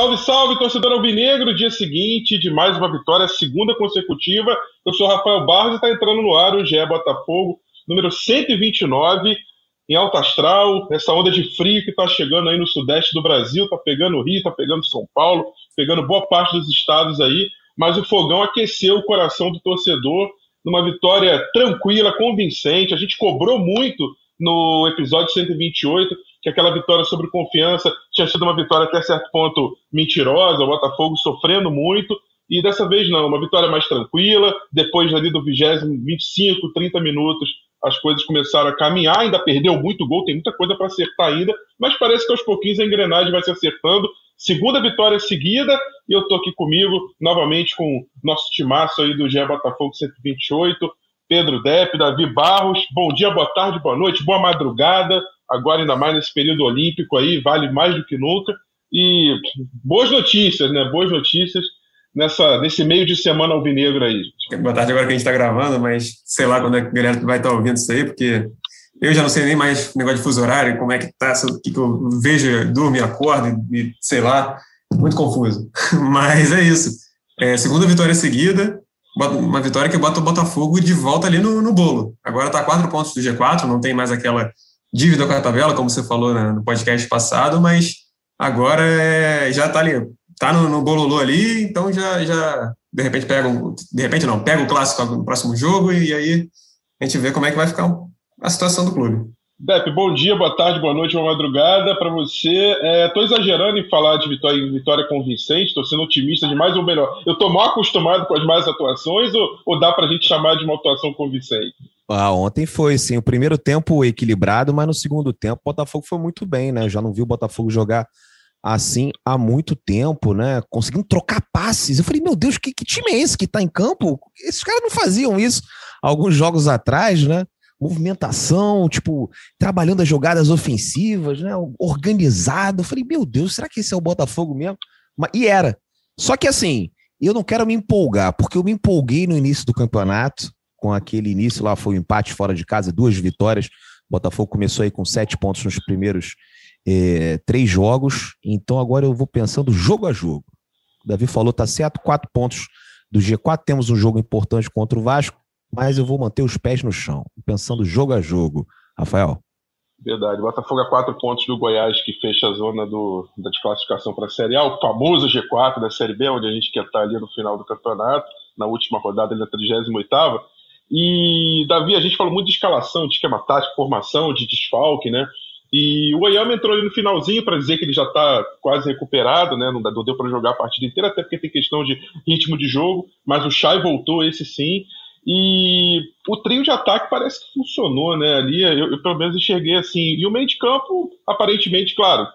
Salve, salve, torcedor alvinegro! Dia seguinte de mais uma vitória, segunda consecutiva. Eu sou Rafael Barros e está entrando no ar o GE Botafogo, número 129, em alto astral. Essa onda de frio que está chegando aí no sudeste do Brasil, está pegando o Rio, está pegando São Paulo, pegando boa parte dos estados aí. Mas o fogão aqueceu o coração do torcedor numa vitória tranquila, convincente. A gente cobrou muito no episódio 128 que aquela vitória sobre confiança tinha sido uma vitória até certo ponto mentirosa, o Botafogo sofrendo muito, e dessa vez não, uma vitória mais tranquila, depois ali do 20, 25, 30 minutos, as coisas começaram a caminhar, ainda perdeu muito gol, tem muita coisa para acertar ainda, mas parece que aos pouquinhos a engrenagem vai se acertando. Segunda vitória seguida, e eu tô aqui comigo, novamente com o nosso timaço aí do GE Botafogo 128, Pedro Depp, Davi Barros. Bom dia, boa tarde, boa noite, boa madrugada agora ainda mais nesse período olímpico aí, vale mais do que nunca. E boas notícias, né? Boas notícias nessa, nesse meio de semana alvinegro aí. Boa tarde agora que a gente está gravando, mas sei lá quando é que a galera vai estar tá ouvindo isso aí, porque eu já não sei nem mais negócio de fuso horário, como é que tá, o que, que eu vejo, durmo e acordo, e sei lá, muito confuso. Mas é isso. É, segunda vitória seguida, uma vitória que bota o Botafogo de volta ali no, no bolo. Agora está quatro pontos do G4, não tem mais aquela dívida com a tabela, como você falou né, no podcast passado, mas agora é, já está ali, está no, no bololô ali, então já, já de repente pega, um, de repente não, pega o clássico no próximo jogo e aí a gente vê como é que vai ficar a situação do clube. Depp, bom dia, boa tarde, boa noite, boa madrugada para você. Estou é, exagerando em falar de vitória, vitória convincente, estou sendo otimista demais ou melhor. Eu estou mal acostumado com as mais atuações ou, ou dá para a gente chamar de uma atuação convincente? Ah, ontem foi, sim. O primeiro tempo equilibrado, mas no segundo tempo o Botafogo foi muito bem, né? Eu já não vi o Botafogo jogar assim há muito tempo, né? Conseguindo trocar passes. Eu falei, meu Deus, que, que time é esse que tá em campo? Esses caras não faziam isso alguns jogos atrás, né? Movimentação, tipo, trabalhando as jogadas ofensivas, né? Organizado. Eu falei, meu Deus, será que esse é o Botafogo mesmo? E era. Só que assim, eu não quero me empolgar, porque eu me empolguei no início do campeonato com aquele início lá, foi um empate fora de casa, duas vitórias. O Botafogo começou aí com sete pontos nos primeiros é, três jogos. Então agora eu vou pensando jogo a jogo. O Davi falou, tá certo, quatro pontos do G4. Temos um jogo importante contra o Vasco, mas eu vou manter os pés no chão, pensando jogo a jogo. Rafael. Verdade. Botafogo a quatro pontos do Goiás, que fecha a zona do, da desclassificação para a Série A, o famoso G4 da Série B, onde a gente quer estar ali no final do campeonato, na última rodada, na 38 e, Davi, a gente falou muito de escalação, de esquema tático, formação, de desfalque, né? E o Oyama entrou ali no finalzinho para dizer que ele já está quase recuperado, né? Não, deu para jogar a partida inteira, até porque tem questão de ritmo de jogo, mas o Chay voltou, esse sim. E o trio de ataque parece que funcionou, né? Ali eu, eu pelo menos enxerguei assim. E o meio de campo, aparentemente, claro,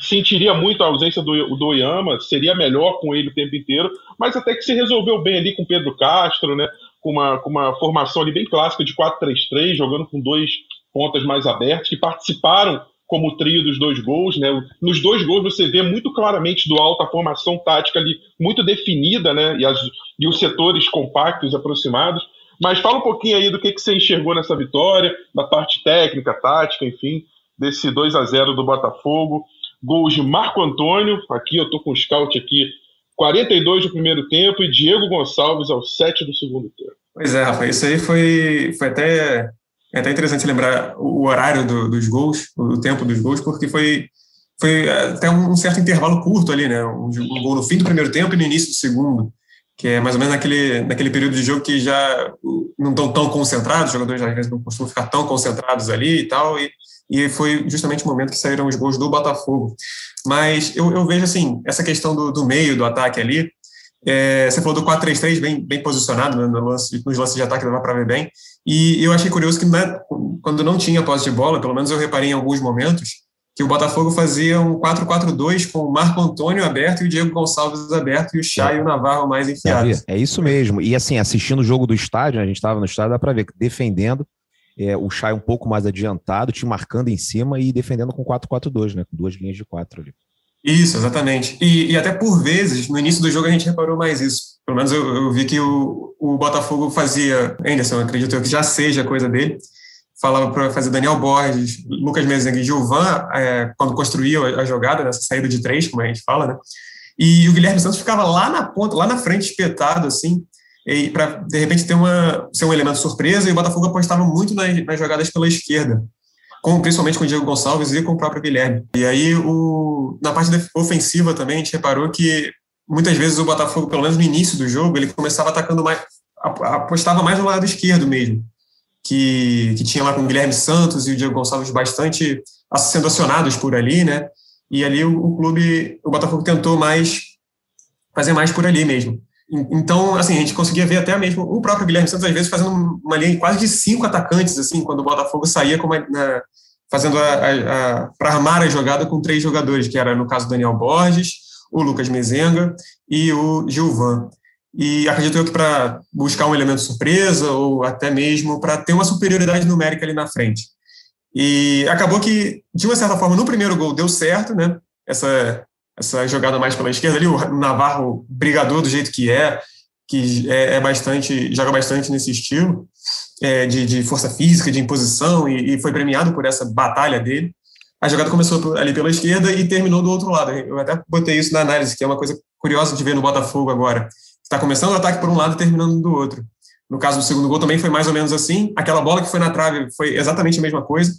sentiria muito a ausência do, do Oyama, seria melhor com ele o tempo inteiro, mas até que se resolveu bem ali com Pedro Castro, né? com uma, com uma formação ali bem clássica de 4-3-3, jogando com dois pontas mais abertos, que participaram como trio dos dois gols. Né? Nos dois gols você vê muito claramente do alto a formação tática ali muito definida, né? E, as, e os setores compactos aproximados. Mas fala um pouquinho aí do que, que você enxergou nessa vitória, da parte técnica, tática, enfim, desse 2 a 0 do Botafogo. Gols de Marco Antônio, aqui eu tô com o scout aqui 42 do primeiro tempo e Diego Gonçalves ao 7 do segundo tempo. Pois é, Rafa, isso aí foi, foi até, é até interessante lembrar o horário do, dos gols, o tempo dos gols, porque foi, foi até um certo intervalo curto ali, né? Um, um gol no fim do primeiro tempo e no início do segundo, que é mais ou menos naquele, naquele período de jogo que já não estão tão concentrados, os jogadores às vezes não costumam ficar tão concentrados ali e tal, e, e foi justamente o momento que saíram os gols do Botafogo. Mas eu, eu vejo assim, essa questão do, do meio, do ataque ali. É, você falou do 4-3-3 bem, bem posicionado né, no lance, nos lances de ataque, dava para ver bem. E eu achei curioso que né, quando não tinha posse de bola, pelo menos eu reparei em alguns momentos, que o Botafogo fazia um 4-4-2 com o Marco Antônio aberto e o Diego Gonçalves aberto e o Chay e o Navarro mais enfiados. É isso mesmo. E assim, assistindo o jogo do estádio, a gente estava no estádio, dá para ver, defendendo, é, o Chay um pouco mais adiantado, te marcando em cima e defendendo com 4-4-2, né? Com duas linhas de quatro ali. Isso, exatamente. E, e, até por vezes, no início do jogo, a gente reparou mais isso. Pelo menos eu, eu vi que o, o Botafogo fazia, Anderson, acredito eu que já seja coisa dele, falava para fazer Daniel Borges, Lucas Mezengue e Gilvan, é, quando construía a jogada, nessa saída de três, como a gente fala, né? E o Guilherme Santos ficava lá na ponta, lá na frente, espetado, assim, para de repente ter uma, ser um elemento surpresa, e o Botafogo apostava muito nas, nas jogadas pela esquerda, com, principalmente com o Diego Gonçalves e com o próprio Guilherme. E aí, o, na parte ofensiva também, a gente reparou que muitas vezes o Botafogo, pelo menos no início do jogo, ele começava atacando mais, apostava mais no lado esquerdo mesmo, que, que tinha lá com o Guilherme Santos e o Diego Gonçalves bastante sendo acionados por ali, né? E ali o, o clube, o Botafogo tentou mais fazer mais por ali mesmo. Então, assim, a gente conseguia ver até mesmo o próprio Guilherme Santos, às vezes, fazendo uma linha quase de cinco atacantes, assim, quando o Botafogo saía com na, fazendo a, a para armar a jogada com três jogadores, que era, no caso, Daniel Borges, o Lucas Mezenga e o Gilvan. E acredito eu que para buscar um elemento surpresa ou até mesmo para ter uma superioridade numérica ali na frente. E acabou que, de uma certa forma, no primeiro gol deu certo, né? Essa, essa jogada mais pela esquerda ali, o Navarro brigador do jeito que é, que é, é bastante, joga bastante nesse estilo é, de, de, força física, de imposição, e, e, foi premiado por essa batalha dele. A jogada começou ali pela esquerda e terminou do outro lado. Eu até botei isso na análise, que é uma coisa curiosa de ver no Botafogo agora. Está começando o ataque por um lado e terminando do outro. No caso do segundo gol também foi mais ou menos assim. Aquela bola que foi na trave foi exatamente a mesma coisa.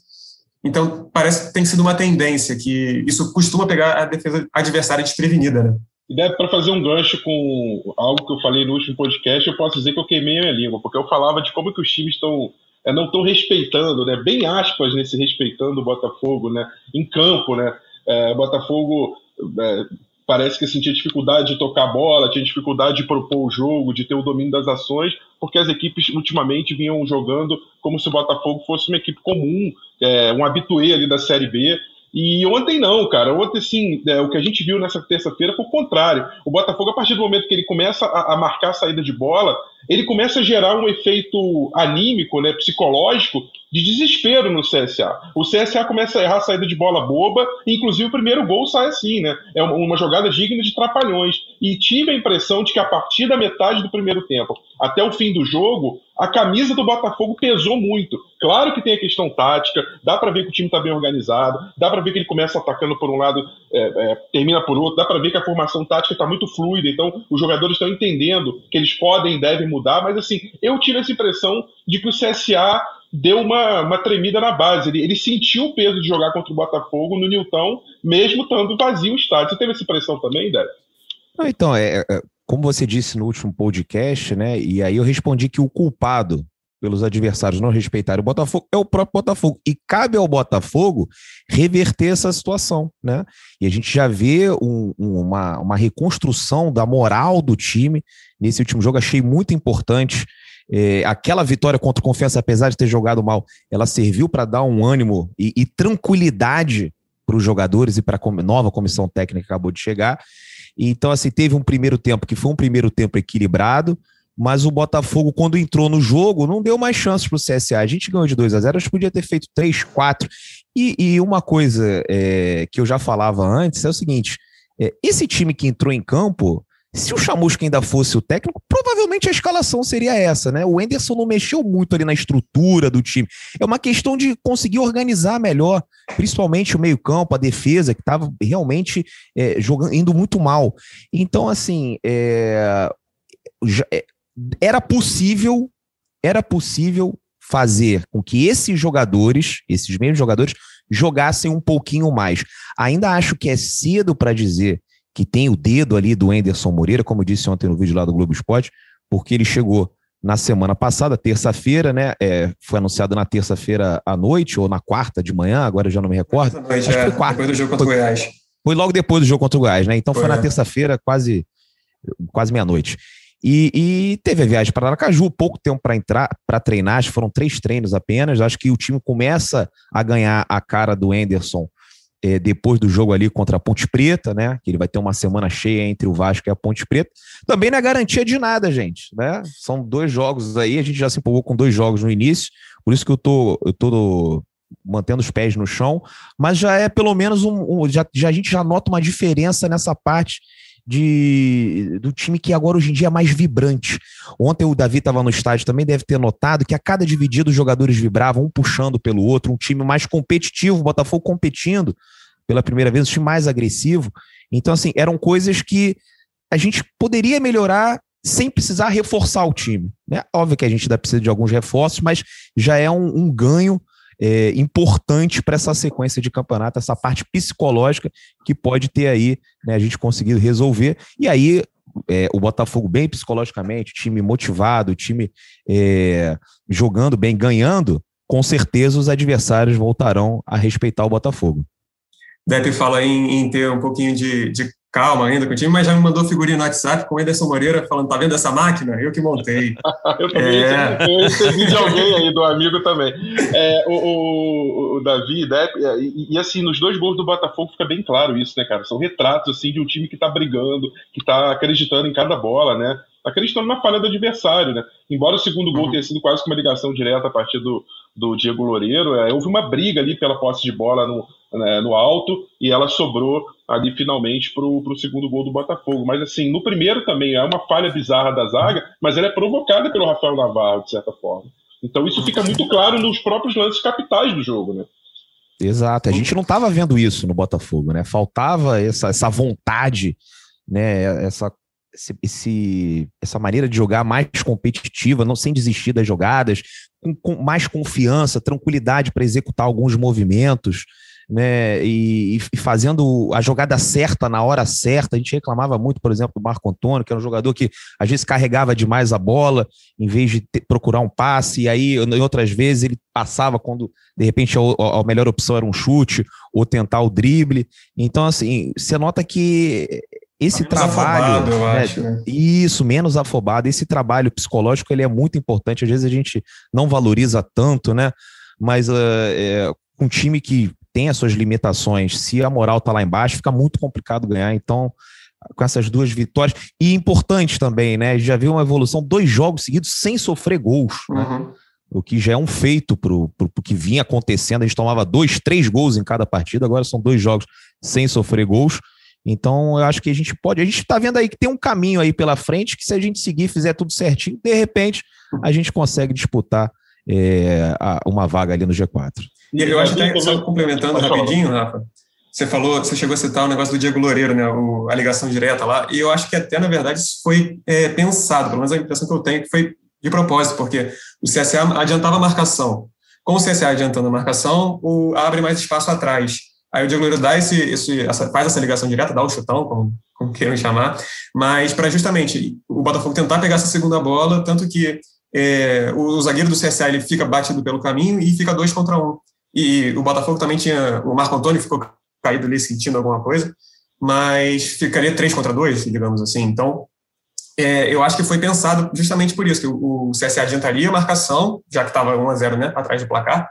Então, parece que tem sido uma tendência, que isso costuma pegar a defesa adversária desprevenida, né? E deve para fazer um gancho com algo que eu falei no último podcast, eu posso dizer que eu queimei a minha língua, porque eu falava de como que os times estão é, não estão respeitando, né? Bem aspas nesse respeitando o Botafogo, né? Em campo, né? É, Botafogo é, parece que sentia dificuldade de tocar a bola, tinha dificuldade de propor o jogo, de ter o domínio das ações, porque as equipes ultimamente vinham jogando como se o Botafogo fosse uma equipe comum, é, um habituê ali da Série B. E ontem não, cara. Ontem, sim, é, o que a gente viu nessa terça-feira foi o contrário. O Botafogo, a partir do momento que ele começa a, a, marcar a saída de bola, ele começa a gerar um efeito anímico, né, psicológico, de desespero no CSA. O CSA começa a errar a saída de bola boba, inclusive o primeiro gol sai assim, né? É uma, uma jogada digna de trapalhões. E tive a impressão de que a partir da metade do primeiro tempo até o fim do jogo, a camisa do Botafogo pesou muito. Claro que tem a questão tática, dá para ver que o time está bem organizado, dá para ver que ele começa atacando por um lado, é, é, termina por outro, dá para ver que a formação tática está muito fluida, então os jogadores estão entendendo que eles podem e devem mudar, mas assim, eu tive essa impressão de que o CSA deu uma, uma tremida na base. Ele, ele sentiu o peso de jogar contra o Botafogo no Newton, mesmo estando vazio o estádio. Você teve essa impressão também, Débora? Então, é, é, como você disse no último podcast, né? E aí eu respondi que o culpado pelos adversários não respeitarem o Botafogo é o próprio Botafogo. E cabe ao Botafogo reverter essa situação, né? E a gente já vê um, uma, uma reconstrução da moral do time nesse último jogo. Achei muito importante é, aquela vitória contra o Confiança, apesar de ter jogado mal, ela serviu para dar um ânimo e, e tranquilidade para os jogadores e para a nova comissão técnica que acabou de chegar. Então, assim, teve um primeiro tempo que foi um primeiro tempo equilibrado, mas o Botafogo, quando entrou no jogo, não deu mais chances para o CSA. A gente ganhou de 2 a 0 a gente podia ter feito 3, 4. E, e uma coisa é, que eu já falava antes é o seguinte: é, esse time que entrou em campo, se o Chamusca ainda fosse o técnico, provavelmente a escalação seria essa, né? O Enderson não mexeu muito ali na estrutura do time. É uma questão de conseguir organizar melhor, principalmente o meio-campo, a defesa, que estava realmente é, jogando, indo muito mal. Então, assim, é, já, é, era possível, era possível fazer com que esses jogadores, esses mesmos jogadores, jogassem um pouquinho mais. Ainda acho que é cedo para dizer que tem o dedo ali do Enderson Moreira, como eu disse ontem no vídeo lá do Globo Esporte, porque ele chegou na semana passada, terça-feira, né? É, foi anunciado na terça-feira à noite ou na quarta de manhã, agora eu já não me recordo. Noite, é, foi quarta. Depois do jogo contra o Goiás. Foi logo depois do jogo contra o Goiás, né? Então foi, foi na é. terça-feira, quase, quase meia-noite. E, e, teve a viagem para Aracaju, pouco tempo para entrar, para treinar, acho que foram três treinos apenas. Acho que o time começa a ganhar a cara do Enderson é, depois do jogo ali contra a Ponte Preta, né? Que ele vai ter uma semana cheia entre o Vasco e a Ponte Preta. Também não é garantia de nada, gente, né? São dois jogos aí, a gente já se empolgou com dois jogos no início, por isso que eu tô, eu tô mantendo os pés no chão, mas já é pelo menos um, um já, já a gente já nota uma diferença nessa parte de, do time que agora hoje em dia é mais vibrante. Ontem o Davi estava no estádio também, deve ter notado que a cada dividido os jogadores vibravam, um puxando pelo outro, um time mais competitivo, o Botafogo competindo pela primeira vez, um time mais agressivo. Então, assim, eram coisas que a gente poderia melhorar sem precisar reforçar o time. Né? Óbvio que a gente ainda precisa de alguns reforços, mas já é um, um ganho é, importante para essa sequência de campeonato, essa parte psicológica que pode ter aí, né, a gente conseguido resolver. E aí, é, o Botafogo bem psicologicamente, time motivado, time é, jogando bem, ganhando, com certeza os adversários voltarão a respeitar o Botafogo. Depp fala em, em, ter um pouquinho de, de calma ainda com o time, mas já me mandou figurinha no WhatsApp com o Ederson Moreira falando: tá vendo essa máquina? Eu que montei. eu também é... recebi de alguém aí, do amigo também. É, o, o, o, Davi é, e, e, assim, nos dois gols do Botafogo fica bem claro isso, né, cara? São retratos assim, de um time que tá brigando, que tá acreditando em cada bola, né? Acreditando na falha do adversário, né? Embora o segundo gol uhum. tenha sido quase que uma ligação direta a partir do, do Diego Loureiro, é, houve uma briga ali pela posse de bola no, né, no alto e ela sobrou ali finalmente para o segundo gol do Botafogo. Mas assim, no primeiro também é uma falha bizarra da zaga, mas ela é provocada pelo Rafael Navarro, de certa forma. Então isso fica muito claro nos próprios lances capitais do jogo, né? Exato, a gente não estava vendo isso no Botafogo, né? Faltava essa, essa vontade, né? Essa, esse, essa maneira de jogar mais competitiva, não sem desistir das jogadas, com, com mais confiança, tranquilidade para executar alguns movimentos né, e, e, fazendo a jogada certa na hora certa. A gente reclamava muito, por exemplo, do Marco Antônio, que era um jogador que às vezes carregava demais a bola em vez de ter, procurar um passe, e aí em outras vezes ele passava quando de repente a, a melhor opção era um chute ou tentar o drible. Então, assim, você nota que esse menos trabalho, afobado, né, acho, né? isso, menos afobado, esse trabalho psicológico ele é muito importante. Às vezes a gente não valoriza tanto, né? Mas uh, é, um time que tem as suas limitações, se a moral tá lá embaixo, fica muito complicado ganhar. Então, com essas duas vitórias, e importante também, né? Já viu uma evolução, dois jogos seguidos sem sofrer gols, né? uhum. O que já é um feito para o que vinha acontecendo. A gente tomava dois, três gols em cada partida, agora são dois jogos sem sofrer gols. Então, eu acho que a gente pode. A gente está vendo aí que tem um caminho aí pela frente que, se a gente seguir, fizer tudo certinho, de repente, a gente consegue disputar é, a, uma vaga ali no G4. E eu acho que, só complementando rapidinho, Rafa, você falou, você chegou a citar o negócio do Diego Loureiro, né, o, a ligação direta lá, e eu acho que até, na verdade, isso foi é, pensado, pelo menos a impressão que eu tenho, que foi de propósito, porque o CSA adiantava a marcação. Com o CSA adiantando a marcação, o, abre mais espaço atrás. Aí o Diego Loureiro dá esse, esse essa, faz essa ligação direta, dá o chutão, como, como queiram chamar, mas para justamente o Botafogo tentar pegar essa segunda bola, tanto que é, o zagueiro do CSA ele fica batido pelo caminho e fica dois contra um. E o Botafogo também tinha. O Marco Antônio ficou caído ali sentindo alguma coisa, mas ficaria três contra dois, digamos assim. Então, é, eu acho que foi pensado justamente por isso, que o, o CSA adiantaria a marcação, já que estava 1 a 0 né, atrás do placar,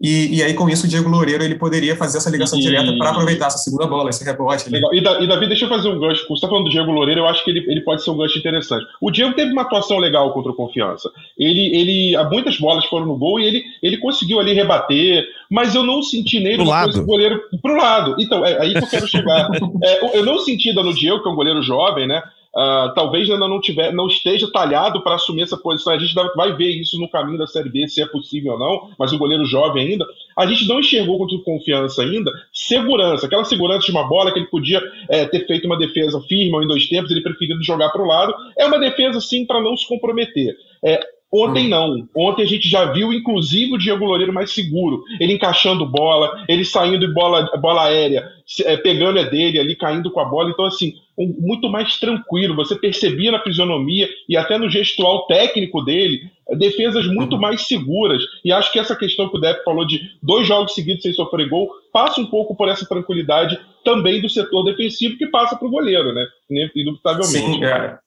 e, e, aí, com isso, o Diego Loureiro ele poderia fazer essa ligação e... direta para aproveitar essa segunda bola, esse rebote. Legal. E, da, e, Davi, deixa eu fazer um gancho. Você está falando do Diego Loureiro, eu acho que ele, ele pode ser um gancho interessante. O Diego teve uma atuação legal contra o Confiança. Ele, ele, muitas bolas foram no gol e ele, ele conseguiu ali rebater, mas eu não senti nele uma lado. coisa goleiro pro lado. Então, é aí que eu quero chegar. é, eu não senti ainda no Diego, que é um goleiro jovem, né? Uh, talvez ainda não, tiver, não esteja talhado para assumir essa posição. A gente vai ver isso no caminho da Série B, se é possível ou não, mas um goleiro jovem ainda. A gente não enxergou com confiança ainda segurança, aquela segurança de uma bola que ele podia é, ter feito uma defesa firme ou em dois tempos, ele preferindo jogar para o lado. É uma defesa, sim, para não se comprometer. É, Ontem hum. não. Ontem a gente já viu, inclusive, o Diego Loureiro mais seguro. Ele encaixando bola, ele saindo de bola, bola aérea, é, pegando é dele ali, caindo com a bola. Então, assim, um, muito mais tranquilo. Você percebia na fisionomia e até no gestual técnico dele, defesas muito uhum. mais seguras. E acho que essa questão que o Depp falou de dois jogos seguidos sem sofrer gol, passa um pouco por essa tranquilidade também do setor defensivo que passa para o goleiro, né? Indubitavelmente. Sim, é.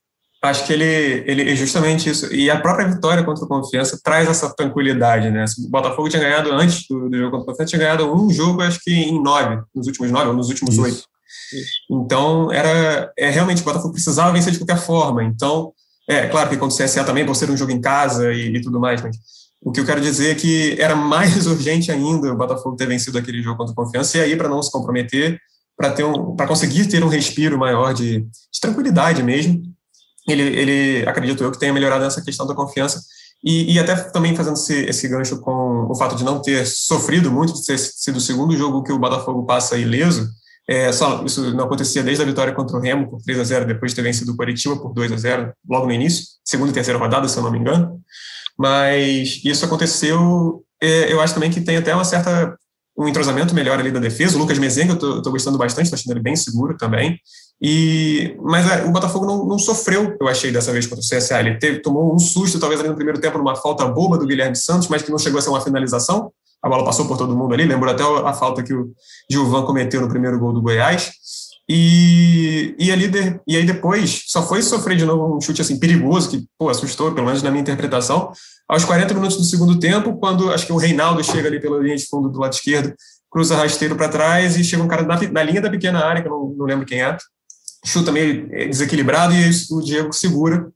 Acho que ele, ele é justamente isso. E a própria vitória contra o Confiança traz essa tranquilidade, né? O Botafogo tinha ganhado antes do, do jogo contra o Confiança, tinha ganhado um jogo, acho que em nove, nos últimos nove ou nos últimos oito. Então, era é, realmente o Botafogo precisava vencer de qualquer forma. Então, é claro que contra o CSA também, por ser um jogo em casa e, e tudo mais, mas o que eu quero dizer é que era mais urgente ainda o Botafogo ter vencido aquele jogo contra o Confiança e aí para não se comprometer, para um, conseguir ter um respiro maior de, de tranquilidade mesmo ele, ele acredito eu que tenha melhorado essa questão da confiança e, e até também fazendo esse, esse, gancho com o fato de não ter sofrido muito, de ter sido o segundo jogo que o Botafogo passa ileso, É, só, isso não acontecia desde a vitória contra o Remo por 3 a 0 depois de ter vencido o Curitiba por 2 a 0 logo no início, segunda e terceira rodada, se eu não me engano. Mas isso aconteceu, é, eu acho também que tem até uma certa um entrosamento melhor ali da defesa. O Lucas Mezenga, eu estou gostando bastante, estou achando ele bem seguro também. E, mas é, o Botafogo não, não, sofreu, eu achei, dessa vez contra o CSA. Ele teve, tomou um susto, talvez ali no primeiro tempo, numa falta boba do Guilherme Santos, mas que não chegou a ser uma finalização. A bola passou por todo mundo ali, lembrou até a falta que o Gilvan cometeu no primeiro gol do Goiás. E, e, ali de, e aí depois só foi sofrer de novo um chute assim perigoso, que pô, assustou, pelo menos na minha interpretação, aos 40 minutos do segundo tempo, quando acho que o Reinaldo chega ali pela linha de fundo do lado esquerdo, cruza rasteiro para trás e chega um cara na, na, linha da pequena área, que eu não, não lembro quem é, chuta meio desequilibrado e o Diego segura.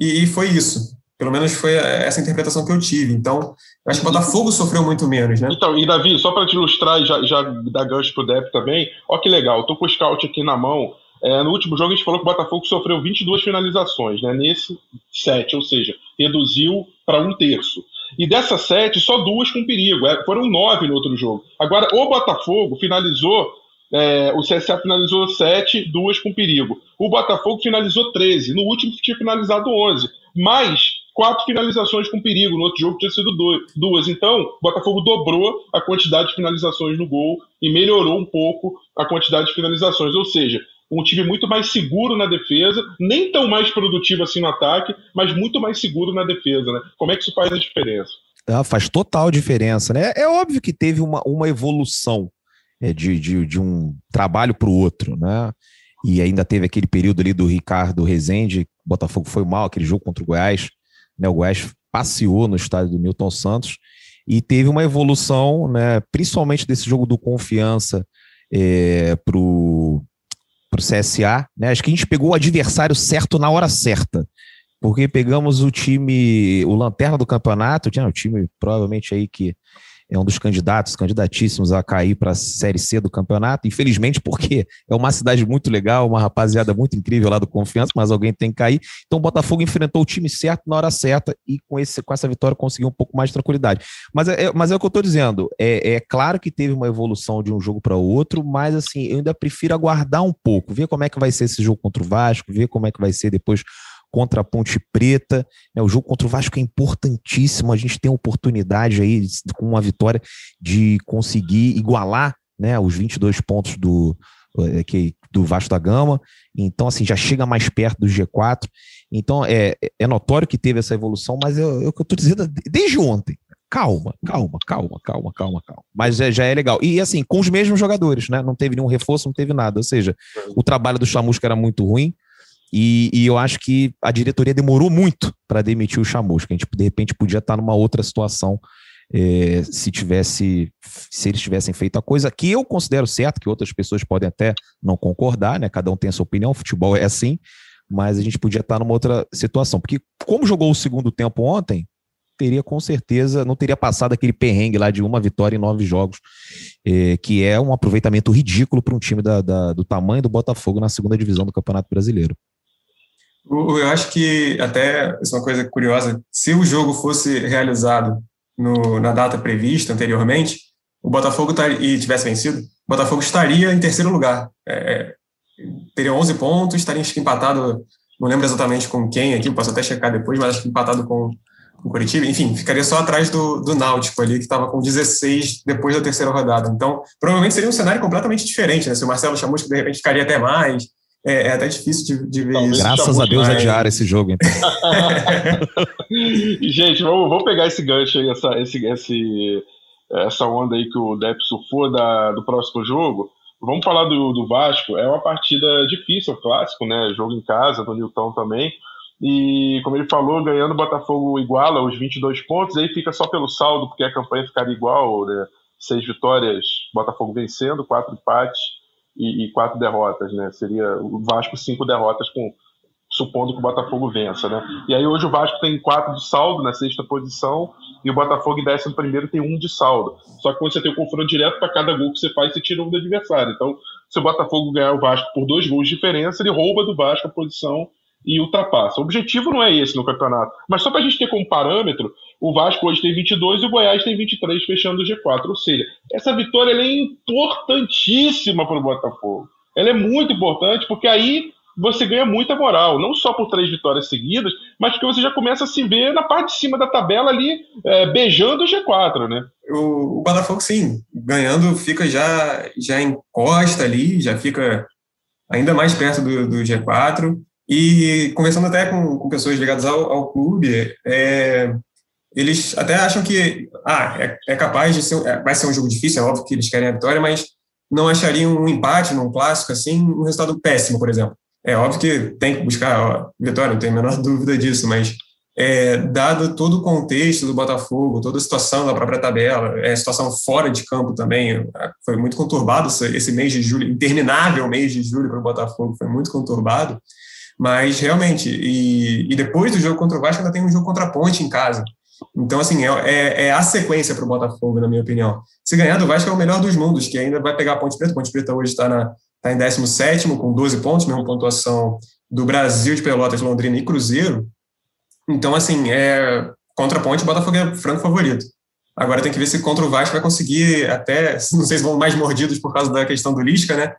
E, foi isso. Pelo menos foi essa interpretação que eu tive. Então, eu acho que o Botafogo sofreu muito menos, né? Então, e Davi, só para te ilustrar e já, já dar gancho pro Dep também, ó que legal, tô com o scout aqui na mão. É, no último jogo a gente falou que o Botafogo sofreu 22 finalizações, né? Nesse 7, ou seja, reduziu para um terço. E dessas sete, só duas com perigo. É, foram nove no outro jogo. Agora, o Botafogo finalizou é, o CSA finalizou 7, duas com perigo. O Botafogo finalizou 13. No último tinha finalizado 11. Mais quatro finalizações com perigo. No outro jogo tinha sido duas. Então, o Botafogo dobrou a quantidade de finalizações no gol e melhorou um pouco a quantidade de finalizações. Ou seja, um time muito mais seguro na defesa, nem tão mais produtivo assim no ataque, mas muito mais seguro na defesa. Né? Como é que isso faz a diferença? Ah, faz total diferença, né? É óbvio que teve uma, uma evolução de, de, de um trabalho para o outro, né? E ainda teve aquele período ali do Ricardo Rezende, Botafogo foi mal, aquele jogo contra o Goiás, né? O Goiás passeou no estádio do Milton Santos e teve uma evolução, né? Principalmente desse jogo do confiança é, para o CSA, né? Acho que a gente pegou o adversário certo na hora certa, porque pegamos o time, o lanterna do campeonato, tinha o time provavelmente aí que é um dos candidatos, candidatíssimos a cair para a Série C do campeonato. Infelizmente, porque é uma cidade muito legal, uma rapaziada muito incrível lá do Confiança, mas alguém tem que cair. Então o Botafogo enfrentou o time certo na hora certa e com, esse, com essa vitória conseguiu um pouco mais de tranquilidade. Mas é, é mas é o que eu estou dizendo. É, é claro que teve uma evolução de um jogo para outro, mas assim, eu ainda prefiro aguardar um pouco, ver como é que vai ser esse jogo contra o Vasco, ver como é que vai ser depois contra a Ponte Preta. Né? O jogo contra o Vasco é importantíssimo. A gente tem a oportunidade aí, com uma vitória, de conseguir igualar né, os 22 pontos do, eh, que, do Vasco da Gama. Então, assim, já chega mais perto do G4. Então, é, é notório que teve essa evolução, mas eu, eu, eu estou dizendo desde ontem. Calma, calma, calma, calma, calma, calma. Mas já, já, é legal. E assim, com os mesmos jogadores, né? Não teve nenhum reforço, não teve nada. Ou seja, o trabalho do Chamusca era muito ruim. E, e, eu acho que a diretoria demorou muito para demitir o Chamusca. A gente, de repente, podia estar numa outra situação é, se tivesse, se eles tivessem feito a coisa que eu considero certo, que outras pessoas podem até não concordar, né? Cada um tem a sua opinião, o futebol é assim, mas a gente podia estar numa outra situação. Porque, como jogou o segundo tempo ontem, teria com certeza, não teria passado aquele perrengue lá de uma vitória em nove jogos, é, que é um aproveitamento ridículo para um time da, da, do tamanho do Botafogo na segunda divisão do Campeonato Brasileiro. Eu acho que até isso é uma coisa curiosa. Se o jogo fosse realizado no, na data prevista anteriormente, o Botafogo tar, e tivesse vencido, o Botafogo estaria em terceiro lugar. É, é teria 11 pontos, estaria empatado, não lembro exatamente com quem aqui, posso até checar depois, mas acho que empatado com o Curitiba. Enfim, ficaria só atrás do, do Náutico ali, que estava com 16 depois da terceira rodada. Então, provavelmente seria um cenário completamente diferente, né? Se o Marcelo Chamusca, de repente, ficaria até mais, é, é até difícil de, de ver Talvez isso. Graças a Deus adiar esse jogo, então. Gente, vamos, vamos pegar esse gancho aí, essa, esse, esse, essa onda aí que o Depp surfou da, do próximo jogo. Vamos falar do, do Vasco. É uma partida difícil, clássico, né? Jogo em casa, do Nilton também. E, como ele falou, ganhando o Botafogo iguala os 22 pontos, aí fica só pelo saldo, porque a campanha ficaria igual, né? Seis vitórias, Botafogo vencendo, quatro empates e, e, quatro derrotas, né? Seria o Vasco cinco derrotas com supondo que o Botafogo vença, né? E aí hoje o Vasco tem quatro de saldo na sexta posição e o Botafogo em décimo primeiro tem um de saldo. Só que quando você tem o um confronto direto para cada gol que você faz, você tira um do adversário. Então, se o Botafogo ganhar o Vasco por dois gols de diferença, ele rouba do Vasco a posição e ultrapassa. O objetivo não é esse no campeonato. Mas só para a gente ter como parâmetro, O Vasco hoje tem 22 e o Goiás tem 23, fechando o G4. Ou seja, essa vitória é importantíssima para o Botafogo. Ela é muito importante porque aí você ganha muita moral, não só por três vitórias seguidas, mas porque você já começa a se ver na parte de cima da tabela ali, é, beijando o G4, né? O, o Botafogo, sim, ganhando, fica já, já encosta ali, já fica ainda mais perto do, do G4. E conversando até com, com pessoas ligadas ao, ao clube, é, eles até acham que ah, é, é capaz de ser, é, vai ser um jogo difícil, é óbvio que eles querem a vitória, mas não achariam um empate num clássico assim um resultado péssimo, por exemplo. É óbvio que tem que buscar ó, vitória, não tenho a menor dúvida disso, mas é, dado todo o contexto do Botafogo, toda a situação da própria tabela, é, situação fora de campo também, foi muito conturbado esse mês de julho, interminável mês de julho para o Botafogo, foi muito conturbado, mas realmente, e, e, depois do jogo contra o Vasco ainda tem um jogo contra a Ponte em casa, então assim, é, é, é a sequência para o Botafogo, na minha opinião. Se ganhar do Vasco é o melhor dos mundos, que ainda vai pegar a Ponte Preta, a Ponte Preta hoje está está em 17 com 12 pontos, mesma pontuação do Brasil de Pelotas, Londrina e Cruzeiro. Então, assim, é, contra a Ponte, o Botafogo é franco favorito. Agora tem que ver se contra o Vasco vai conseguir até, não sei se vão mais mordidos por causa da questão do Lisca, né?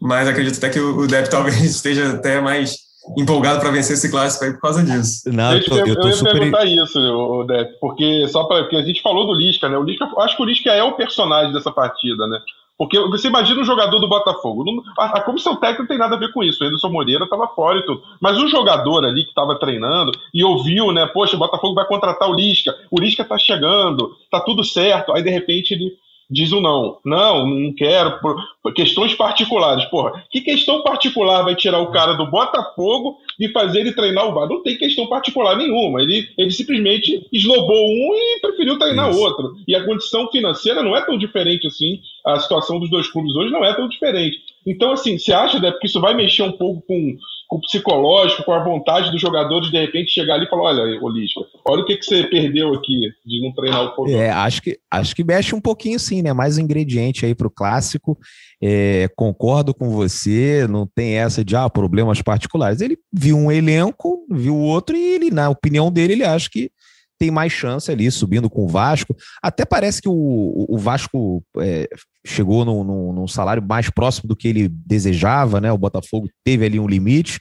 Mas acredito até que o Depp talvez esteja até mais empolgado para vencer esse clássico aí por causa disso. Não, eu, tô, eu, eu, eu ia super... perguntar isso, o Depp, porque só para porque a gente falou do Lisca, né? O Lisca, acho que o Lisca é o personagem dessa partida, né? Porque você imagina um jogador do Botafogo. Não, a, a, comissão técnica não tem nada a ver com isso. O Anderson Moreira estava fora e tudo. Mas o jogador ali que estava treinando e ouviu, né? Poxa, o Botafogo vai contratar o Lisca. O Lisca está chegando, tá tudo certo. Aí, de repente, ele diz o não. Não, não quero. Por, por questões particulares. Porra, que questão particular vai tirar o cara do Botafogo e fazer ele treinar o bar? Não tem questão particular nenhuma. Ele, ele simplesmente eslobou um e preferiu treinar o outro. E a condição financeira não é tão diferente assim. A situação dos dois clubes hoje não é tão diferente. Então, assim, você acha, Débora, que isso vai mexer um pouco com com o psicológico, com a vontade dos jogadores de repente chegar ali e falar: olha, Olística, olha o que, que você perdeu aqui de não treinar o Fortaleza. É, acho que, acho que mexe um pouquinho sim, né? Mais um ingrediente aí para o clássico. É, concordo com você, não tem essa de ah, problemas particulares. Ele viu um elenco, viu o outro, e ele, na opinião dele, ele acha que tem mais chance ali, subindo com o Vasco. Até parece que o, o Vasco é, chegou num, num, num, salário mais próximo do que ele desejava, né? O Botafogo teve ali um limite,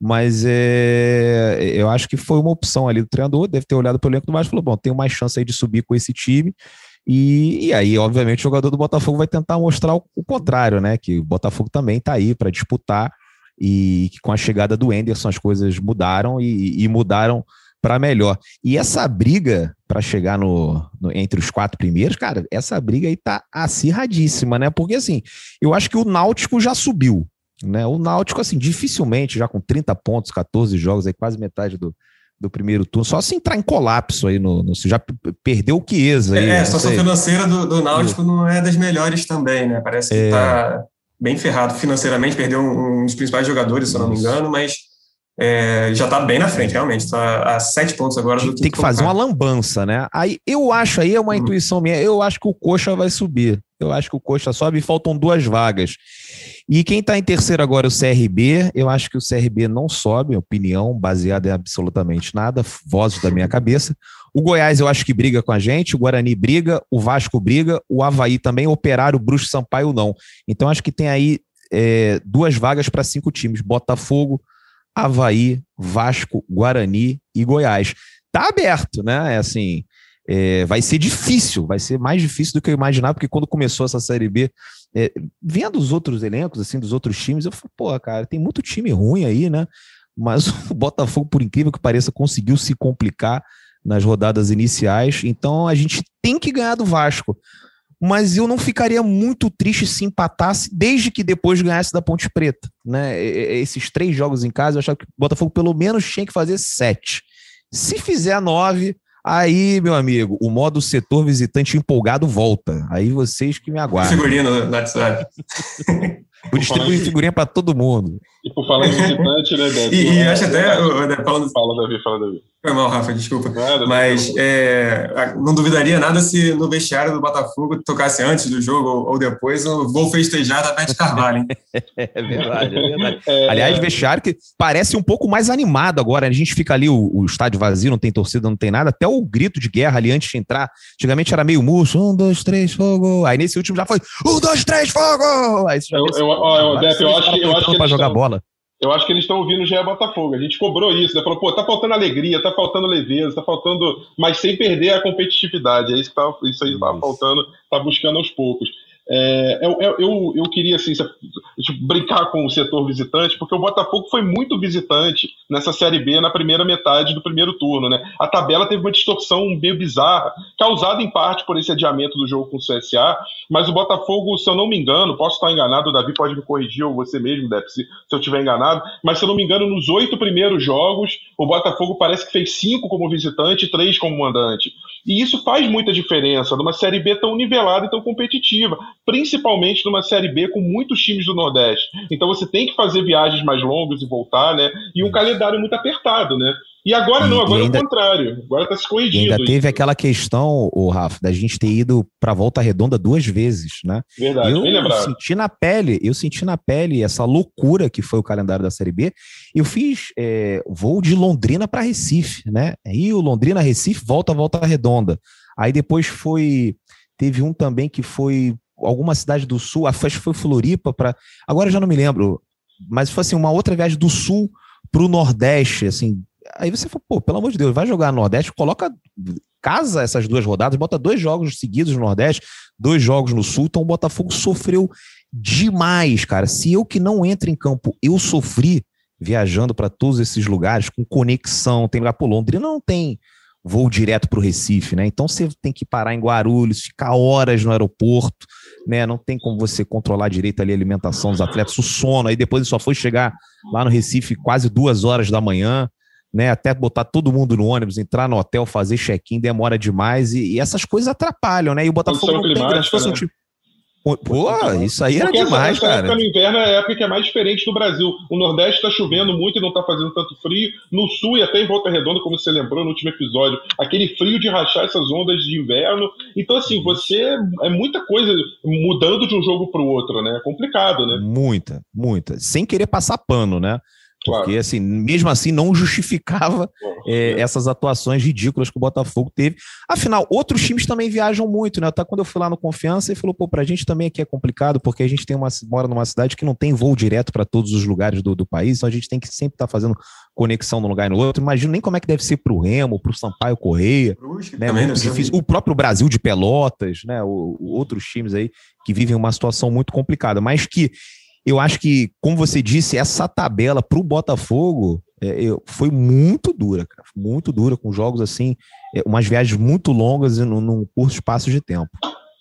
mas é, eu acho que foi uma opção ali do treinador, deve ter olhado pelo elenco do Vasco e falou: bom, tenho mais chance aí de subir com esse time. E, e aí, obviamente, o jogador do Botafogo vai tentar mostrar o, o contrário, né? Que o Botafogo também está aí para disputar e que com a chegada do Enderson as coisas mudaram e, e mudaram para melhor. E essa briga para chegar no, no, entre os quatro primeiros, cara, essa briga aí tá acirradíssima, né? Porque assim, eu acho que o Náutico já subiu, né? O Náutico, assim, dificilmente, já com 30 pontos, 14 jogos, aí quase metade do, do primeiro turno, só se entrar em colapso aí no. no já perdeu o Chiesa. Aí, é, a situação financeira do, do Náutico não é das melhores também, né? Parece que é... tá bem ferrado financeiramente, perdeu um, um dos principais jogadores, se eu não me engano, mas é, já está bem na frente, realmente. Está a sete pontos agora do Tem que fazer uma lambança, né? Aí eu acho, aí é uma hum. intuição minha, eu acho que o Coxa vai subir. Eu acho que o Coxa sobe e faltam duas vagas. E quem está em terceiro agora é o CRB. Eu acho que o CRB não sobe, opinião baseada em absolutamente nada, vozes da minha cabeça. O Goiás eu acho que briga com a gente, o Guarani briga, o Vasco briga, o Havaí também, o Operário, o Bruxo Sampaio não. Então acho que tem aí é, duas vagas para cinco times: Botafogo, Havaí, Vasco, Guarani e Goiás. Tá aberto, né? É assim, é, vai ser difícil, vai ser mais difícil do que eu imaginava, porque quando começou essa Série B, é, vendo os outros elencos, assim, dos outros times, eu falei, pô, cara, tem muito time ruim aí, né? Mas o Botafogo, por incrível que pareça, conseguiu se complicar nas rodadas iniciais, então a gente tem que ganhar do Vasco mas eu não ficaria muito triste se empatasse, desde que depois ganhasse da Ponte Preta. Né? Esses três jogos em casa, eu achava que o Botafogo pelo menos tinha que fazer sete. Se fizer nove, aí, meu amigo, o modo setor visitante empolgado volta. Aí vocês que me aguardam. Figurinha no WhatsApp. Vou distribuir figurinha para todo mundo. E por falar em visitante, né, Débora? E, e acho até. Falando... Fala, Davi, fala, Davi Foi mal, Rafa, desculpa. Nada, Mas é, não duvidaria nada se no vestiário do Botafogo tocasse antes do jogo ou depois o gol festejar da Beth Carvalho, hein? é verdade, é verdade. É... Aliás, vestiário que parece um pouco mais animado agora. A gente fica ali, o, o, estádio vazio, não tem torcida, não tem nada. Até o grito de guerra ali antes de entrar. Antigamente era meio murcho. Um, dois, três, fogo. Aí nesse último já foi um, dois, três, fogo! Aí já eu, eu, eu, eu, eu, acho que, eu acho que pra jogar bola. Eu acho que eles estão ouvindo já Botafogo. A gente cobrou isso, né? Falou, pô, tá faltando alegria, tá faltando leveza, tá faltando. Mas sem perder a competitividade. É isso que tá, isso aí tá faltando, tá buscando aos poucos. É, eu, eu, eu, queria assim, brincar com o setor visitante, porque o Botafogo foi muito visitante nessa Série B na primeira metade do primeiro turno. Né? A tabela teve uma distorção meio bizarra, causada em parte por esse adiamento do jogo com o CSA, mas o Botafogo, se eu não me engano, posso estar enganado, o Davi pode me corrigir, ou você mesmo, Deve, se, se eu estiver enganado, mas se eu não me engano, nos oito primeiros jogos, o Botafogo parece que fez cinco como visitante e três como mandante. E isso faz muita diferença numa Série B tão nivelada e tão competitiva, principalmente numa Série B com muitos times do Nordeste. Então você tem que fazer viagens mais longas e voltar, né? E um calendário muito apertado, né? E agora não, agora ainda, é o contrário. Agora está se corrigindo. ainda teve aquela questão, o Rafa, da gente ter ido para Volta Redonda duas vezes, né? Verdade, eu bem senti na pele, eu senti na pele essa loucura que foi o calendário da Série B. Eu fiz é, voo de Londrina para Recife, né? Aí o Londrina Recife volta Volta Redonda. Aí depois foi teve um também que foi alguma cidade do sul, acho que foi Floripa para agora eu já não me lembro, mas foi assim uma outra viagem do sul para o Nordeste, assim, Aí você fala, pô, pelo amor de Deus, vai jogar no Nordeste, coloca, casa essas duas rodadas, bota dois jogos seguidos no Nordeste, dois jogos no Sul, então o Botafogo sofreu demais, cara. Se eu que não entro em campo, eu sofri viajando para todos esses lugares com conexão, tem lugar por Londrina, não tem voo direto para o Recife, né? Então você tem que parar em Guarulhos, ficar horas no aeroporto, né? Não tem como você controlar direito ali a alimentação dos atletas, o sono. Aí depois só foi chegar lá no Recife quase duas horas da manhã né? Até botar todo mundo no ônibus, entrar no hotel, fazer check-in, demora demais e, e, essas coisas atrapalham, né? E o Botafogo não tem grande né? time. Pô, isso aí era demais, essa, essa cara. Época no inverno é a época que é mais diferente do Brasil. O Nordeste está chovendo muito e não está fazendo tanto frio. No Sul e até em Volta Redonda, como você lembrou no último episódio, aquele frio de rachar essas ondas de inverno. Então, assim, você é muita coisa mudando de um jogo para o outro, né? É complicado, né? Muita, muita. Sem querer passar pano, né? Porque, claro. assim, mesmo assim, não justificava é, essas atuações ridículas que o Botafogo teve. Afinal, outros times também viajam muito, né? Até quando eu fui lá no Confiança, ele falou, pô, pra gente também aqui é complicado, porque a gente tem uma, mora numa cidade que não tem voo direto para todos os lugares do, do país, então a gente tem que sempre estar tá fazendo conexão num lugar e no outro. Imagino nem como é que deve ser pro Remo, pro Sampaio Correia. né? Muito difícil. O próprio Brasil de Pelotas, né? O, outros times aí que vivem uma situação muito complicada, mas que eu acho que, como você disse, essa tabela para o Botafogo é, foi muito dura, cara, muito dura, com jogos assim, é, umas viagens muito longas e num, num curto espaço de tempo.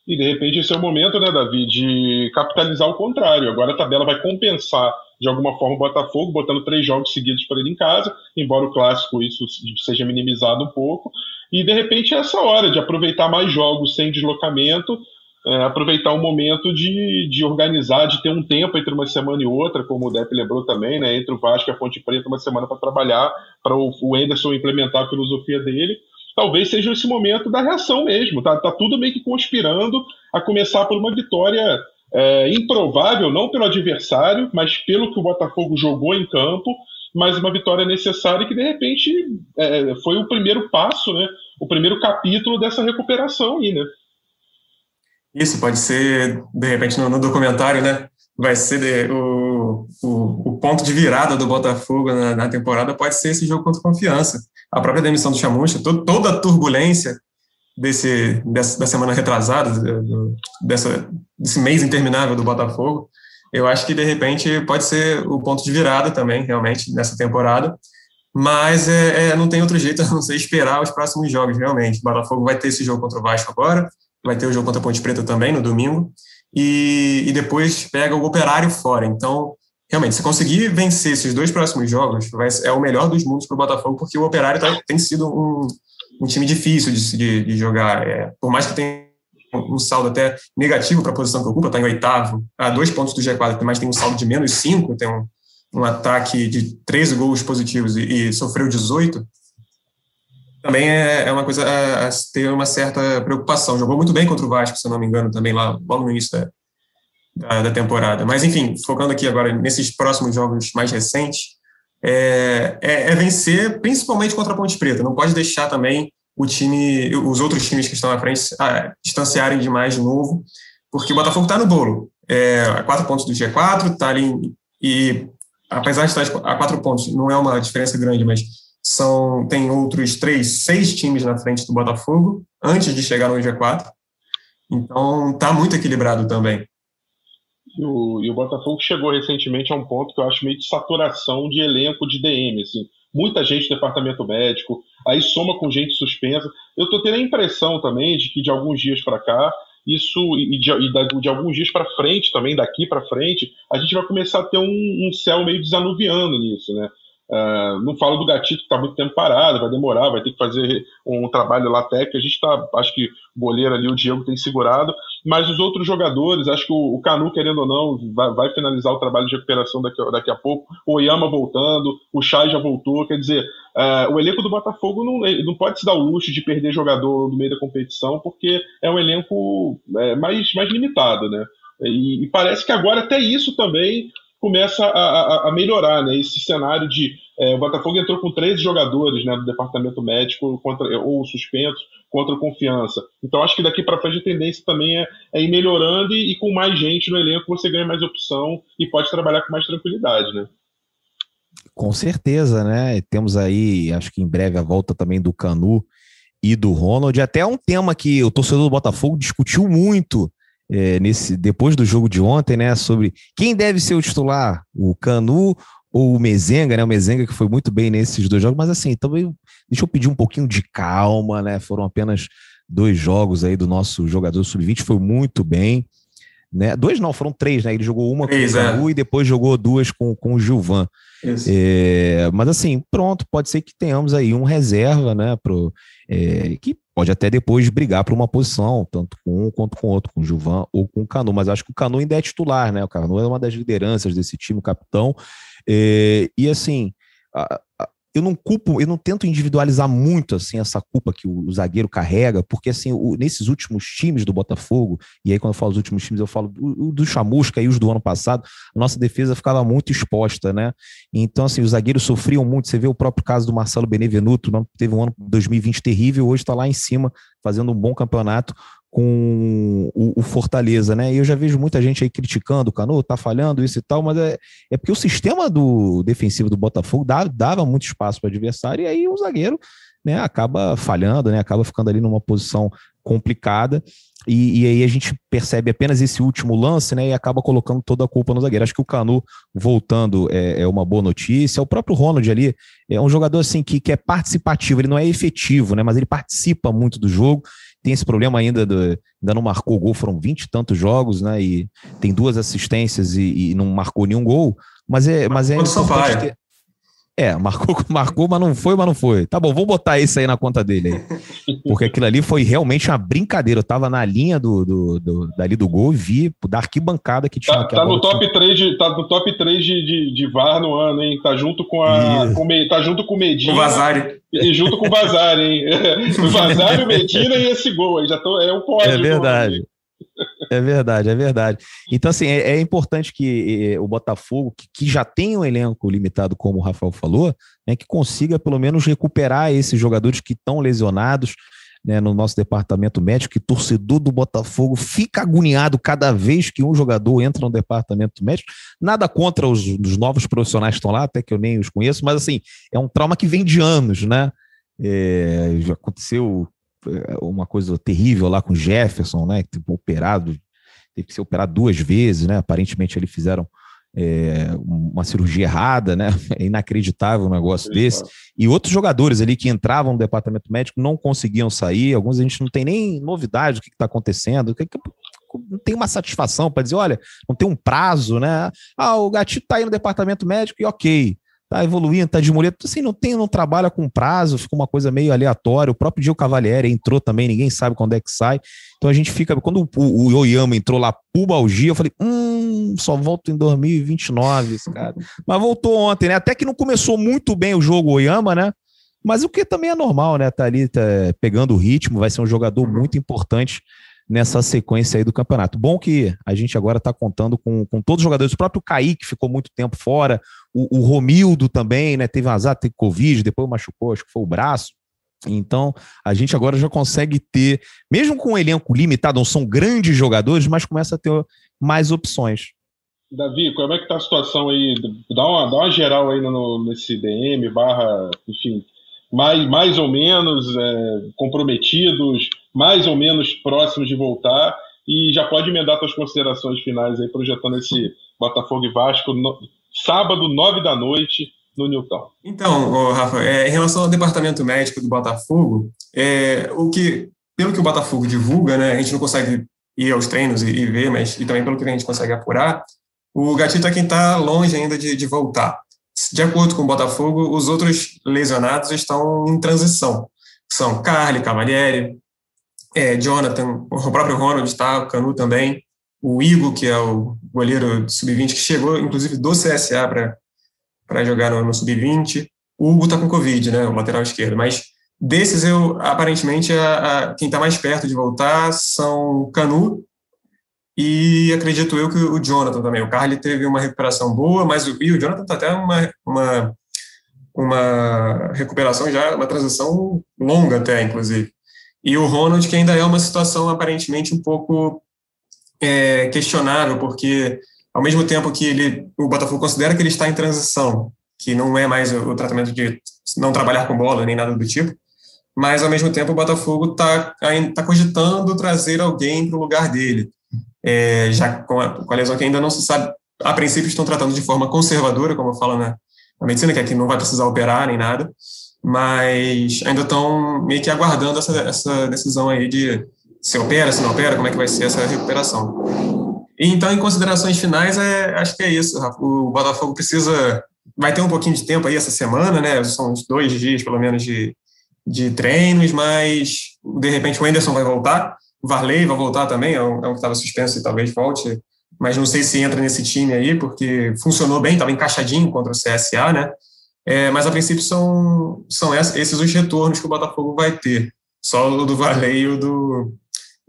E de repente esse é o momento, né, Davi, de capitalizar o contrário. Agora a tabela vai compensar de alguma forma o Botafogo, botando três jogos seguidos para ele em casa, embora o clássico isso seja minimizado um pouco. E de repente é essa hora de aproveitar mais jogos sem deslocamento é, aproveitar o momento de, de organizar, de ter um tempo entre uma semana e outra, como o Depp lembrou também, né, entre o Vasco e a Ponte Preta, uma semana para trabalhar, para o, o Anderson implementar a filosofia dele. Talvez seja esse momento da reação mesmo. Tá, tá tudo meio que conspirando a começar por uma vitória é, improvável, não pelo adversário, mas pelo que o Botafogo jogou em campo, mas uma vitória necessária que de repente é, foi o primeiro passo, né? O primeiro capítulo dessa recuperação aí, né? Isso, pode ser, de repente, no, no documentário, né? Vai ser de, o, o, o, ponto de virada do Botafogo na, na, temporada, pode ser esse jogo contra confiança. A própria demissão do Chamucha, to, toda a turbulência desse, dessa, da semana retrasada, do, dessa, desse mês interminável do Botafogo, eu acho que, de repente, pode ser o ponto de virada também, realmente, nessa temporada. Mas é, é, não tem outro jeito a não ser esperar os próximos jogos, realmente. O Botafogo vai ter esse jogo contra o Vasco agora, vai ter o jogo contra a Ponte Preta também no domingo, e, e depois pega o Operário fora. Então, realmente, se conseguir vencer esses dois próximos jogos, vai, é o melhor dos mundos para o Botafogo, porque o Operário tá, tem sido um, um time difícil de, de, de jogar. É, por mais que tenha um saldo até negativo para a posição que ocupa, está em oitavo, a dois pontos do G4, mas tem um saldo de menos cinco, tem um, um ataque de 13 gols positivos e, e sofreu 18. Também é, é uma coisa a, ter uma certa preocupação. Jogou muito bem contra o Vasco, se eu não me engano, também lá logo no início da, da, da temporada. Mas, enfim, focando aqui agora nesses próximos jogos mais recentes, é, é, é, vencer principalmente contra a Ponte Preta. Não pode deixar também o time, os outros times que estão na frente, ah, distanciarem demais de novo, porque o Botafogo está no bolo. É, a quatro pontos do G4, está ali e apesar de estar a quatro pontos, não é uma diferença grande, mas são tem outros três, seis times na frente do Botafogo antes de chegar no G4. Então está muito equilibrado também. E o, e o, Botafogo chegou recentemente a um ponto que eu acho meio de saturação de elenco de DM, assim. Muita gente do departamento médico, aí soma com gente suspensa. Eu estou tendo a impressão também de que de alguns dias para cá, isso e de, e de alguns dias para frente também, daqui para frente, a gente vai começar a ter um, um céu meio desanuviando nisso, né? Uh, não falo do Gatito, que está muito tempo parado, vai demorar, vai ter que fazer um trabalho lá técnico. A gente está, acho que o goleiro ali, o Diego, tem segurado, mas os outros jogadores, acho que o, o Canu, querendo ou não, vai, vai, finalizar o trabalho de recuperação daqui, daqui a pouco. O Oyama voltando, o Chay já voltou. Quer dizer, uh, o elenco do Botafogo não, não pode se dar o luxo de perder jogador no meio da competição, porque é um elenco é, mais, mais limitado, né? E, e parece que agora até isso também começa a, a, a melhorar, né? Esse cenário de é, o Botafogo entrou com 13 jogadores né, do departamento médico contra, ou suspensos contra confiança. Então acho que daqui para frente a tendência também é, é, ir melhorando e, e, com mais gente no elenco você ganha mais opção e pode trabalhar com mais tranquilidade, né? Com certeza, né? Temos aí, acho que em breve a volta também do Canu e do Ronald. Até um tema que o torcedor do Botafogo discutiu muito é, nesse depois do jogo de ontem, né? Sobre quem deve ser o titular, o Canu ou o Mezenga, né? O Mezenga que foi muito bem nesses dois jogos, mas assim, também deixa eu pedir um pouquinho de calma, né? Foram apenas dois jogos aí do nosso jogador sub-20, foi muito bem. Né? Dois não, foram três, né? Ele jogou uma três, com o Canu é. e depois jogou duas com, com o Gilvan. É, mas assim, pronto, pode ser que tenhamos aí um reserva, né? Pro, é, que pode até depois brigar por uma posição, tanto com um quanto com o outro, com o Gilvan ou com o Canu. Mas acho que o Canu ainda é titular, né? O Canu é uma das lideranças desse time, o capitão. É, e assim, a, eu não culpo, eu não tento individualizar muito assim essa culpa que o, o zagueiro carrega, porque assim, o, nesses últimos times do Botafogo, e aí quando eu falo os últimos times, eu falo do, do Chamusca e os do ano passado, a nossa defesa ficava muito exposta, né? Então, assim, os zagueiros sofriam muito. Você vê o próprio caso do Marcelo Benevenuto, teve um ano 2020 terrível, hoje está lá em cima, fazendo um bom campeonato com o, o, Fortaleza, né? E eu já vejo muita gente aí criticando o Cano, tá falhando isso e tal, mas é, é porque o sistema do defensivo do Botafogo dava, dava muito espaço para o adversário e aí o zagueiro né, acaba falhando, né? Acaba ficando ali numa posição complicada. E, e, aí a gente percebe apenas esse último lance, né? E acaba colocando toda a culpa no zagueiro. Acho que o Canu voltando é, é uma boa notícia. O próprio Ronald ali é um jogador assim que, que é participativo, ele não é efetivo, né? Mas ele participa muito do jogo tem esse problema ainda, do, ainda não marcou gol, foram 20 e tantos jogos, né? E tem duas assistências e, e não marcou nenhum gol. Mas é, mas é ter, é, marcou, marcou, mas não foi, mas não foi. Tá bom, vou botar isso aí na conta dele aí. Porque aquilo ali foi realmente uma brincadeira. Eu tava na linha do, do, do dali do gol e vi da arquibancada que tinha. Tá, tá no, top 3 de, tá no top 3 de, de, de VAR no ano, hein? Tá junto com a. Com, tá junto com o Medina. O Vazari. E junto com o Vazari, hein? o Vazari, o Medina e esse gol aí. Já tô, é um pódio. É verdade. É verdade, é verdade. Então, assim, é, é importante que é, o Botafogo, que, que, já tem um elenco limitado, como o Rafael falou, né, que consiga pelo menos recuperar esses jogadores que estão lesionados né, no nosso departamento médico, que torcedor do Botafogo fica agoniado cada vez que um jogador entra no departamento médico. Nada contra os, os novos profissionais que estão lá, até que eu nem os conheço, mas assim, é um trauma que vem de anos, né? É, já aconteceu uma coisa terrível lá com Jefferson, né? Tipo, operado, teve que ser operado duas vezes, né? Aparentemente eles fizeram é, uma cirurgia errada, né? É inacreditável um negócio desse. E outros jogadores ali que entravam no departamento médico não conseguiam sair. Alguns a gente não tem nem novidade do que está acontecendo. Não tem uma satisfação para dizer, olha, não tem um prazo, né? Ah, o gatito está aí no departamento médico e ok tá evoluindo, tá de muleta, assim, não tem, não trabalha com prazo, fica uma coisa meio aleatória. O próprio Gil Cavalieri entrou também, ninguém sabe quando é que sai. Então a gente fica, quando o, o Oyama entrou lá pubalgia, eu falei, hum, só volto em 2029 esse cara. Mas voltou ontem, né? Até que não começou muito bem o jogo Oyama, né? Mas o que também é normal, né? Tá ali tá pegando o ritmo, vai ser um jogador muito importante nessa sequência aí do campeonato. Bom que a gente agora está contando com, com todos os jogadores. O próprio Kaique ficou muito tempo fora, o, o Romildo também, né? Teve um azar, teve Covid, depois machucou, acho que foi o braço. Então, a gente agora já consegue ter, mesmo com um elenco limitado, não são grandes jogadores, mas começa a ter mais opções. Davi, como é que tá a situação aí? Dá uma, dá uma geral aí no, nesse DM, barra, enfim, mais, mais ou menos é, comprometidos, mais ou menos próximos de voltar, e já pode emendar suas considerações finais aí, projetando esse Botafogo e Vasco, no, sábado, nove da noite, no Newton. Então, Rafa, é, em relação ao departamento médico do Botafogo, é, o que, pelo que o Botafogo divulga, né, a gente não consegue ir aos treinos e, e ver, mas e também pelo que a gente consegue apurar, o Gatito é quem está longe ainda de, de voltar. De acordo com o Botafogo, os outros lesionados estão em transição. São Carly, Cavalieri, é, Jonathan, o próprio Ronald está, o Canu também, o Igor, que é o goleiro sub-20, que chegou, inclusive, do CSA para jogar no, no sub-20. O Hugo está com Covid, né, o lateral esquerdo. Mas desses, eu aparentemente, a, a quem está mais perto de voltar são Canu e acredito eu que o Jonathan também. O Carly teve uma recuperação boa, mas o, e o Jonathan está até uma, uma, uma recuperação já, uma transição longa até, inclusive. E o Ronald, que ainda é uma situação aparentemente um pouco é, questionável, porque ao mesmo tempo que ele, o Botafogo considera que ele está em transição, que não é mais o, tratamento de não trabalhar com bola nem nada do tipo, mas ao mesmo tempo o Botafogo está tá cogitando trazer alguém para o lugar dele. É, já com a, com a, lesão que ainda não se sabe, a princípio estão tratando de forma conservadora, como eu falo na, na medicina, que aqui não vai precisar operar nem nada, mas ainda estão meio que aguardando essa, essa decisão aí de se opera, se não opera, como é que vai ser essa recuperação. Então, em considerações finais, é, acho que é isso, Rafa. O Botafogo precisa, vai ter um pouquinho de tempo aí essa semana, né? São uns dois dias, pelo menos, de, de treinos, mas de repente o Anderson vai voltar. O Varley vai voltar também, é um, é um que estava suspenso e talvez volte, mas não sei se entra nesse time aí, porque funcionou bem, estava encaixadinho contra o CSA, né? É, mas a princípio são, são esses os retornos que o Botafogo vai ter. Só o do Varley e o do,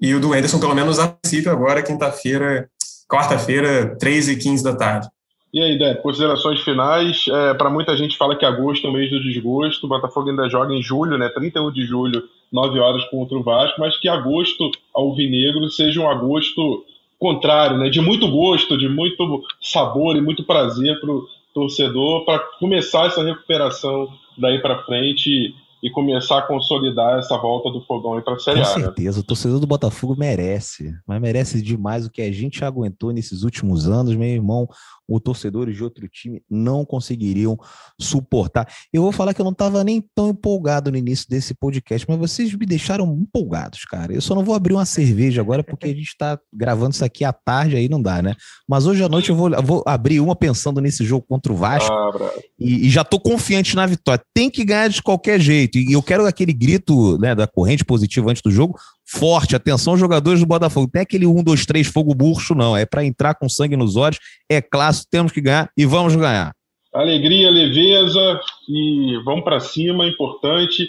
e o do Anderson, pelo menos a princípio, agora, quinta-feira, quarta-feira, 3 e 15 da tarde. E aí, considerações finais. É, Para muita gente fala que agosto é o mês do desgosto. O Botafogo ainda joga em julho, né? 31 de julho, 9 horas contra o Vasco, mas que agosto alvinegro seja um agosto contrário, né? De muito gosto, de muito sabor e muito prazer para o torcedor para começar essa recuperação daí para frente e começar a consolidar essa volta do fogão para a Série A. Com né? certeza, né? o torcedor do Botafogo merece, mas merece demais o que a gente aguentou nesses últimos anos, meu irmão os torcedores de outro time não conseguiriam suportar. Eu vou falar que eu não estava nem tão empolgado no início desse podcast, mas vocês me deixaram empolgados, cara. Eu só não vou abrir uma cerveja agora porque a gente está gravando isso aqui à tarde, aí não dá, né? Mas hoje à noite eu vou, eu vou abrir uma pensando nesse jogo contra o Vasco ah, e, e, já tô confiante na vitória. Tem que ganhar de qualquer jeito. E eu quero aquele grito né, da corrente positiva antes do jogo forte. Atenção, jogadores do Botafogo. Tem aquele 1, 2, 3 fogo burcho, não. É para entrar com sangue nos olhos. É clássico, temos que ganhar e vamos ganhar. Alegria, leveza e vamos para cima, importante.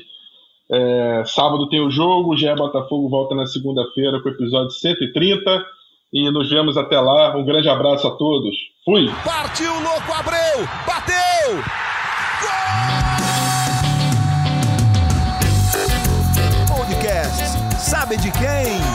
É, sábado tem o jogo, o GE Botafogo volta na segunda-feira com o episódio 130 e nos vemos até lá. Um grande abraço a todos. Fui! Partiu, louco, Abreu! Bateu! Sabe de quem?